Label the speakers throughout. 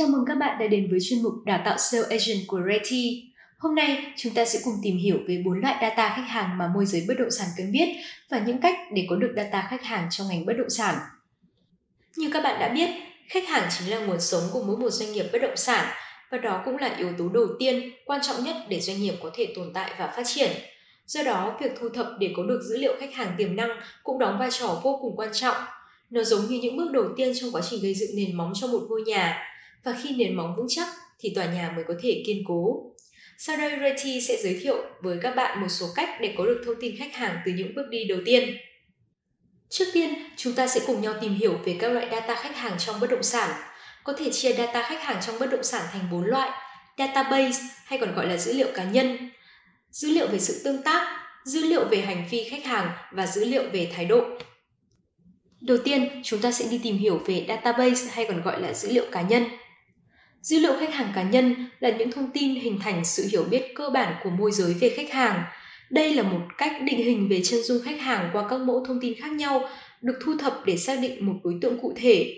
Speaker 1: Chào mừng các bạn đã đến với chuyên mục đào tạo sales agent của Reti. Hôm nay chúng ta sẽ cùng tìm hiểu về bốn loại data khách hàng mà môi giới bất động sản cần biết và những cách để có được data khách hàng trong ngành bất động sản. Như các bạn đã biết, khách hàng chính là nguồn sống của mỗi một doanh nghiệp bất động sản và đó cũng là yếu tố đầu tiên, quan trọng nhất để doanh nghiệp có thể tồn tại và phát triển. Do đó, việc thu thập để có được dữ liệu khách hàng tiềm năng cũng đóng vai trò vô cùng quan trọng. Nó giống như những bước đầu tiên trong quá trình gây dựng nền móng cho một ngôi nhà và khi nền móng vững chắc thì tòa nhà mới có thể kiên cố. Sau đây Reti sẽ giới thiệu với các bạn một số cách để có được thông tin khách hàng từ những bước đi đầu tiên. Trước tiên, chúng ta sẽ cùng nhau tìm hiểu về các loại data khách hàng trong bất động sản. Có thể chia data khách hàng trong bất động sản thành 4 loại: database hay còn gọi là dữ liệu cá nhân, dữ liệu về sự tương tác, dữ liệu về hành vi khách hàng và dữ liệu về thái độ. Đầu tiên, chúng ta sẽ đi tìm hiểu về database hay còn gọi là dữ liệu cá nhân. Dữ liệu khách hàng cá nhân là những thông tin hình thành sự hiểu biết cơ bản của môi giới về khách hàng. Đây là một cách định hình về chân dung khách hàng qua các mẫu thông tin khác nhau, được thu thập để xác định một đối tượng cụ thể.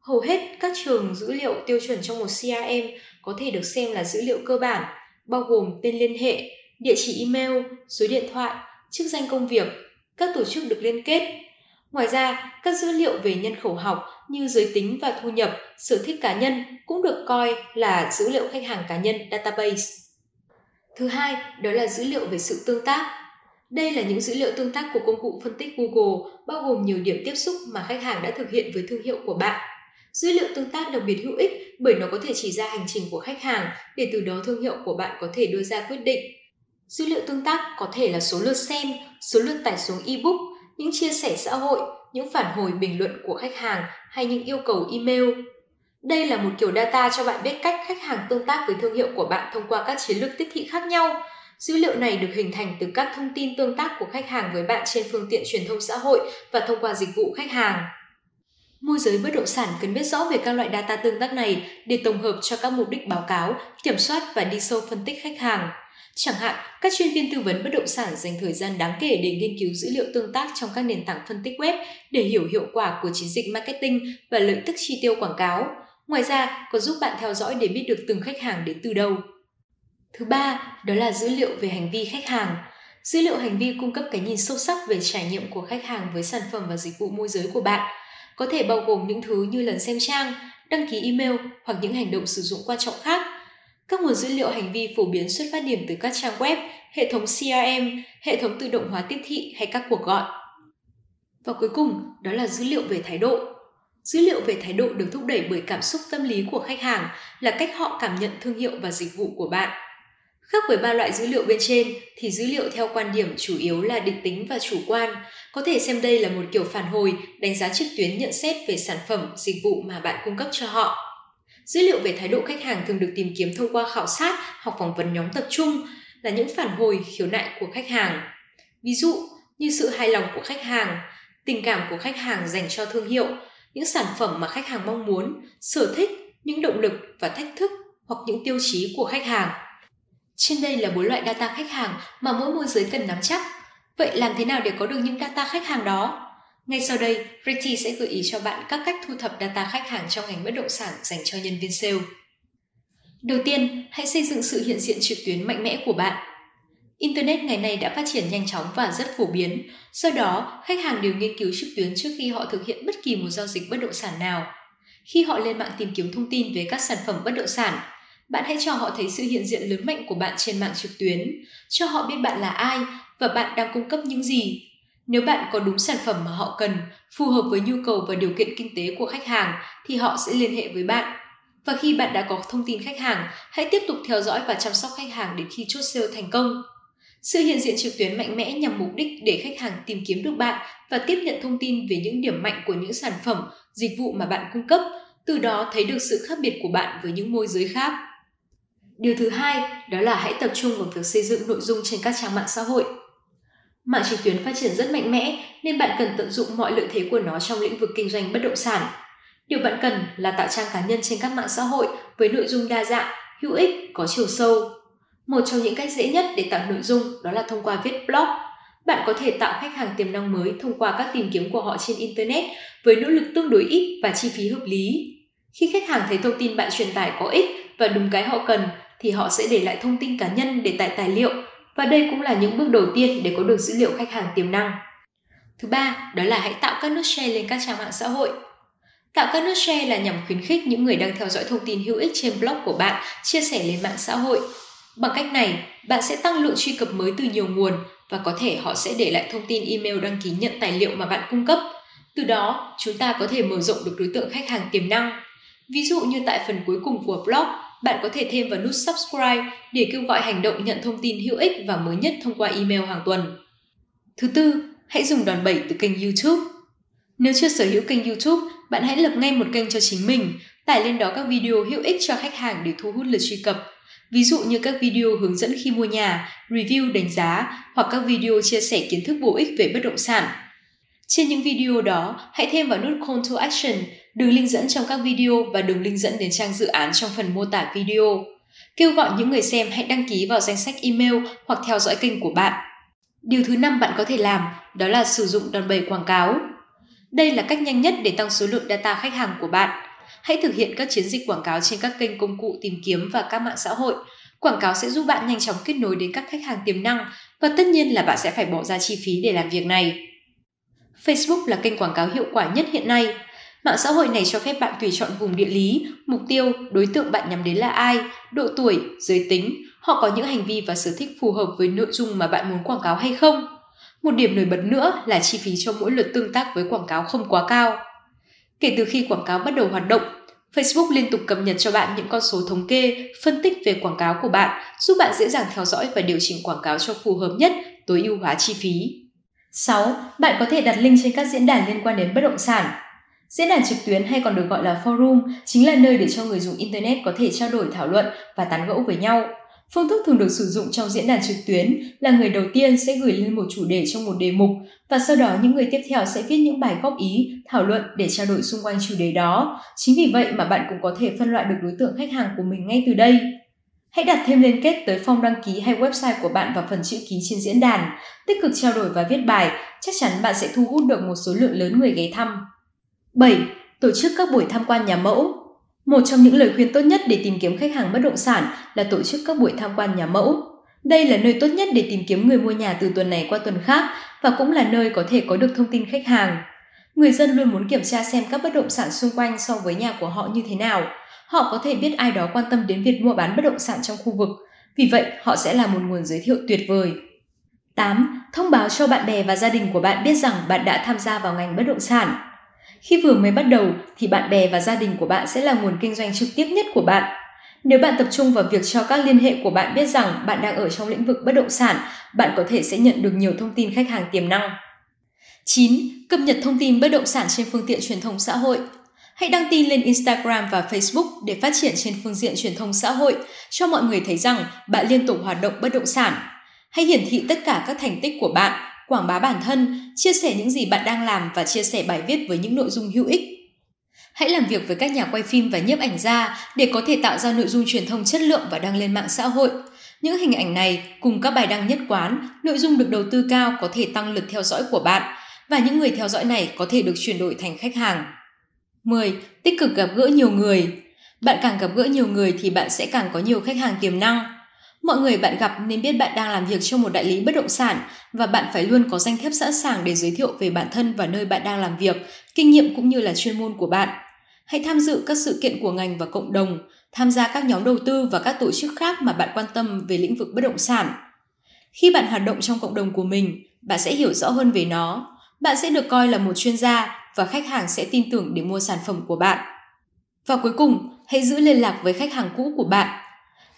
Speaker 1: Hầu hết các trường dữ liệu tiêu chuẩn trong một CRM có thể được xem là dữ liệu cơ bản, bao gồm tên liên hệ, địa chỉ email, số điện thoại, chức danh công việc, các tổ chức được liên kết. Ngoài ra, các dữ liệu về nhân khẩu học như giới tính và thu nhập, sở thích cá nhân cũng được coi là dữ liệu khách hàng cá nhân database. Thứ hai, đó là dữ liệu về sự tương tác. Đây là những dữ liệu tương tác của công cụ phân tích Google, bao gồm nhiều điểm tiếp xúc mà khách hàng đã thực hiện với thương hiệu của bạn. Dữ liệu tương tác đặc biệt hữu ích bởi nó có thể chỉ ra hành trình của khách hàng để từ đó thương hiệu của bạn có thể đưa ra quyết định. Dữ liệu tương tác có thể là số lượt xem, số lượt tải xuống ebook, những chia sẻ xã hội, những phản hồi bình luận của khách hàng hay những yêu cầu email. Đây là một kiểu data cho bạn biết cách khách hàng tương tác với thương hiệu của bạn thông qua các chiến lược tiếp thị khác nhau. Dữ liệu này được hình thành từ các thông tin tương tác của khách hàng với bạn trên phương tiện truyền thông xã hội và thông qua dịch vụ khách hàng. Môi giới bất động sản cần biết rõ về các loại data tương tác này để tổng hợp cho các mục đích báo cáo, kiểm soát và đi sâu phân tích khách hàng. Chẳng hạn, các chuyên viên tư vấn bất động sản dành thời gian đáng kể để nghiên cứu dữ liệu tương tác trong các nền tảng phân tích web để hiểu hiệu quả của chiến dịch marketing và lợi tức chi tiêu quảng cáo. Ngoài ra, còn giúp bạn theo dõi để biết được từng khách hàng đến từ đâu. Thứ ba, đó là dữ liệu về hành vi khách hàng. Dữ liệu hành vi cung cấp cái nhìn sâu sắc về trải nghiệm của khách hàng với sản phẩm và dịch vụ môi giới của bạn. Có thể bao gồm những thứ như lần xem trang, đăng ký email hoặc những hành động sử dụng quan trọng khác – các nguồn dữ liệu hành vi phổ biến xuất phát điểm từ các trang web, hệ thống CRM, hệ thống tự động hóa tiếp thị hay các cuộc gọi. Và cuối cùng, đó là dữ liệu về thái độ. Dữ liệu về thái độ được thúc đẩy bởi cảm xúc tâm lý của khách hàng là cách họ cảm nhận thương hiệu và dịch vụ của bạn. Khác với ba loại dữ liệu bên trên thì dữ liệu theo quan điểm chủ yếu là định tính và chủ quan, có thể xem đây là một kiểu phản hồi, đánh giá trực tuyến nhận xét về sản phẩm, dịch vụ mà bạn cung cấp cho họ. Dữ liệu về thái độ khách hàng thường được tìm kiếm thông qua khảo sát hoặc phỏng vấn nhóm tập trung là những phản hồi khiếu nại của khách hàng. Ví dụ như sự hài lòng của khách hàng, tình cảm của khách hàng dành cho thương hiệu, những sản phẩm mà khách hàng mong muốn, sở thích, những động lực và thách thức hoặc những tiêu chí của khách hàng. Trên đây là bốn loại data khách hàng mà mỗi môi giới cần nắm chắc. Vậy làm thế nào để có được những data khách hàng đó? Ngay sau đây, Pretty sẽ gợi ý cho bạn các cách thu thập data khách hàng trong ngành bất động sản dành cho nhân viên sale. Đầu tiên, hãy xây dựng sự hiện diện trực tuyến mạnh mẽ của bạn. Internet ngày nay đã phát triển nhanh chóng và rất phổ biến, do đó khách hàng đều nghiên cứu trực tuyến trước khi họ thực hiện bất kỳ một giao dịch bất động sản nào. Khi họ lên mạng tìm kiếm thông tin về các sản phẩm bất động sản, bạn hãy cho họ thấy sự hiện diện lớn mạnh của bạn trên mạng trực tuyến, cho họ biết bạn là ai và bạn đang cung cấp những gì nếu bạn có đúng sản phẩm mà họ cần, phù hợp với nhu cầu và điều kiện kinh tế của khách hàng thì họ sẽ liên hệ với bạn. Và khi bạn đã có thông tin khách hàng, hãy tiếp tục theo dõi và chăm sóc khách hàng đến khi chốt sale thành công. Sự hiện diện trực tuyến mạnh mẽ nhằm mục đích để khách hàng tìm kiếm được bạn và tiếp nhận thông tin về những điểm mạnh của những sản phẩm, dịch vụ mà bạn cung cấp, từ đó thấy được sự khác biệt của bạn với những môi giới khác. Điều thứ hai, đó là hãy tập trung vào việc xây dựng nội dung trên các trang mạng xã hội. Mạng trực tuyến phát triển rất mạnh mẽ nên bạn cần tận dụng mọi lợi thế của nó trong lĩnh vực kinh doanh bất động sản. Điều bạn cần là tạo trang cá nhân trên các mạng xã hội với nội dung đa dạng, hữu ích, có chiều sâu. Một trong những cách dễ nhất để tạo nội dung đó là thông qua viết blog. Bạn có thể tạo khách hàng tiềm năng mới thông qua các tìm kiếm của họ trên Internet với nỗ lực tương đối ít và chi phí hợp lý. Khi khách hàng thấy thông tin bạn truyền tải có ích và đúng cái họ cần thì họ sẽ để lại thông tin cá nhân để tải tài liệu và đây cũng là những bước đầu tiên để có được dữ liệu khách hàng tiềm năng. Thứ ba, đó là hãy tạo các nút share lên các trang mạng xã hội. Tạo các nút share là nhằm khuyến khích những người đang theo dõi thông tin hữu ích trên blog của bạn chia sẻ lên mạng xã hội. Bằng cách này, bạn sẽ tăng lượng truy cập mới từ nhiều nguồn và có thể họ sẽ để lại thông tin email đăng ký nhận tài liệu mà bạn cung cấp. Từ đó, chúng ta có thể mở rộng được đối tượng khách hàng tiềm năng. Ví dụ như tại phần cuối cùng của blog, bạn có thể thêm vào nút subscribe để kêu gọi hành động nhận thông tin hữu ích và mới nhất thông qua email hàng tuần. Thứ tư, hãy dùng đòn bẩy từ kênh YouTube. Nếu chưa sở hữu kênh YouTube, bạn hãy lập ngay một kênh cho chính mình, tải lên đó các video hữu ích cho khách hàng để thu hút lượt truy cập. Ví dụ như các video hướng dẫn khi mua nhà, review đánh giá hoặc các video chia sẻ kiến thức bổ ích về bất động sản. Trên những video đó, hãy thêm vào nút Call to Action, đường link dẫn trong các video và đường link dẫn đến trang dự án trong phần mô tả video. Kêu gọi những người xem hãy đăng ký vào danh sách email hoặc theo dõi kênh của bạn. Điều thứ năm bạn có thể làm, đó là sử dụng đòn bẩy quảng cáo. Đây là cách nhanh nhất để tăng số lượng data khách hàng của bạn. Hãy thực hiện các chiến dịch quảng cáo trên các kênh công cụ tìm kiếm và các mạng xã hội. Quảng cáo sẽ giúp bạn nhanh chóng kết nối đến các khách hàng tiềm năng và tất nhiên là bạn sẽ phải bỏ ra chi phí để làm việc này. Facebook là kênh quảng cáo hiệu quả nhất hiện nay. Mạng xã hội này cho phép bạn tùy chọn vùng địa lý, mục tiêu, đối tượng bạn nhắm đến là ai, độ tuổi, giới tính, họ có những hành vi và sở thích phù hợp với nội dung mà bạn muốn quảng cáo hay không. Một điểm nổi bật nữa là chi phí cho mỗi lượt tương tác với quảng cáo không quá cao. Kể từ khi quảng cáo bắt đầu hoạt động, Facebook liên tục cập nhật cho bạn những con số thống kê, phân tích về quảng cáo của bạn, giúp bạn dễ dàng theo dõi và điều chỉnh quảng cáo cho phù hợp nhất, tối ưu hóa chi phí. 6. Bạn có thể đặt link trên các diễn đàn liên quan đến bất động sản. Diễn đàn trực tuyến hay còn được gọi là forum chính là nơi để cho người dùng internet có thể trao đổi thảo luận và tán gẫu với nhau. Phương thức thường được sử dụng trong diễn đàn trực tuyến là người đầu tiên sẽ gửi lên một chủ đề trong một đề mục và sau đó những người tiếp theo sẽ viết những bài góp ý, thảo luận để trao đổi xung quanh chủ đề đó. Chính vì vậy mà bạn cũng có thể phân loại được đối tượng khách hàng của mình ngay từ đây. Hãy đặt thêm liên kết tới form đăng ký hay website của bạn vào phần chữ ký trên diễn đàn. Tích cực trao đổi và viết bài, chắc chắn bạn sẽ thu hút được một số lượng lớn người ghé thăm. 7. Tổ chức các buổi tham quan nhà mẫu. Một trong những lời khuyên tốt nhất để tìm kiếm khách hàng bất động sản là tổ chức các buổi tham quan nhà mẫu. Đây là nơi tốt nhất để tìm kiếm người mua nhà từ tuần này qua tuần khác và cũng là nơi có thể có được thông tin khách hàng. Người dân luôn muốn kiểm tra xem các bất động sản xung quanh so với nhà của họ như thế nào. Họ có thể biết ai đó quan tâm đến việc mua bán bất động sản trong khu vực, vì vậy họ sẽ là một nguồn giới thiệu tuyệt vời. 8. Thông báo cho bạn bè và gia đình của bạn biết rằng bạn đã tham gia vào ngành bất động sản. Khi vừa mới bắt đầu thì bạn bè và gia đình của bạn sẽ là nguồn kinh doanh trực tiếp nhất của bạn. Nếu bạn tập trung vào việc cho các liên hệ của bạn biết rằng bạn đang ở trong lĩnh vực bất động sản, bạn có thể sẽ nhận được nhiều thông tin khách hàng tiềm năng. 9. Cập nhật thông tin bất động sản trên phương tiện truyền thông xã hội. Hãy đăng tin lên Instagram và Facebook để phát triển trên phương diện truyền thông xã hội, cho mọi người thấy rằng bạn liên tục hoạt động bất động sản. Hãy hiển thị tất cả các thành tích của bạn quảng bá bản thân, chia sẻ những gì bạn đang làm và chia sẻ bài viết với những nội dung hữu ích. Hãy làm việc với các nhà quay phim và nhiếp ảnh gia để có thể tạo ra nội dung truyền thông chất lượng và đăng lên mạng xã hội. Những hình ảnh này cùng các bài đăng nhất quán, nội dung được đầu tư cao có thể tăng lượt theo dõi của bạn và những người theo dõi này có thể được chuyển đổi thành khách hàng. 10. Tích cực gặp gỡ nhiều người. Bạn càng gặp gỡ nhiều người thì bạn sẽ càng có nhiều khách hàng tiềm năng. Mọi người bạn gặp nên biết bạn đang làm việc cho một đại lý bất động sản và bạn phải luôn có danh thiếp sẵn sàng để giới thiệu về bản thân và nơi bạn đang làm việc, kinh nghiệm cũng như là chuyên môn của bạn. Hãy tham dự các sự kiện của ngành và cộng đồng, tham gia các nhóm đầu tư và các tổ chức khác mà bạn quan tâm về lĩnh vực bất động sản. Khi bạn hoạt động trong cộng đồng của mình, bạn sẽ hiểu rõ hơn về nó. Bạn sẽ được coi là một chuyên gia và khách hàng sẽ tin tưởng để mua sản phẩm của bạn. Và cuối cùng, hãy giữ liên lạc với khách hàng cũ của bạn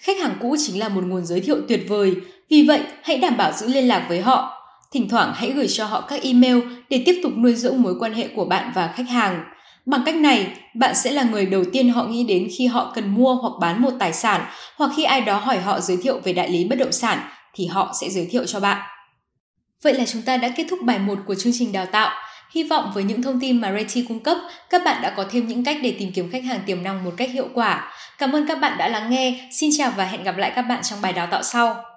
Speaker 1: Khách hàng cũ chính là một nguồn giới thiệu tuyệt vời, vì vậy hãy đảm bảo giữ liên lạc với họ. Thỉnh thoảng hãy gửi cho họ các email để tiếp tục nuôi dưỡng mối quan hệ của bạn và khách hàng. Bằng cách này, bạn sẽ là người đầu tiên họ nghĩ đến khi họ cần mua hoặc bán một tài sản hoặc khi ai đó hỏi họ giới thiệu về đại lý bất động sản thì họ sẽ giới thiệu cho bạn. Vậy là chúng ta đã kết thúc bài 1 của chương trình đào tạo. Hy vọng với những thông tin mà Reti cung cấp, các bạn đã có thêm những cách để tìm kiếm khách hàng tiềm năng một cách hiệu quả. Cảm ơn các bạn đã lắng nghe. Xin chào và hẹn gặp lại các bạn trong bài đào tạo sau.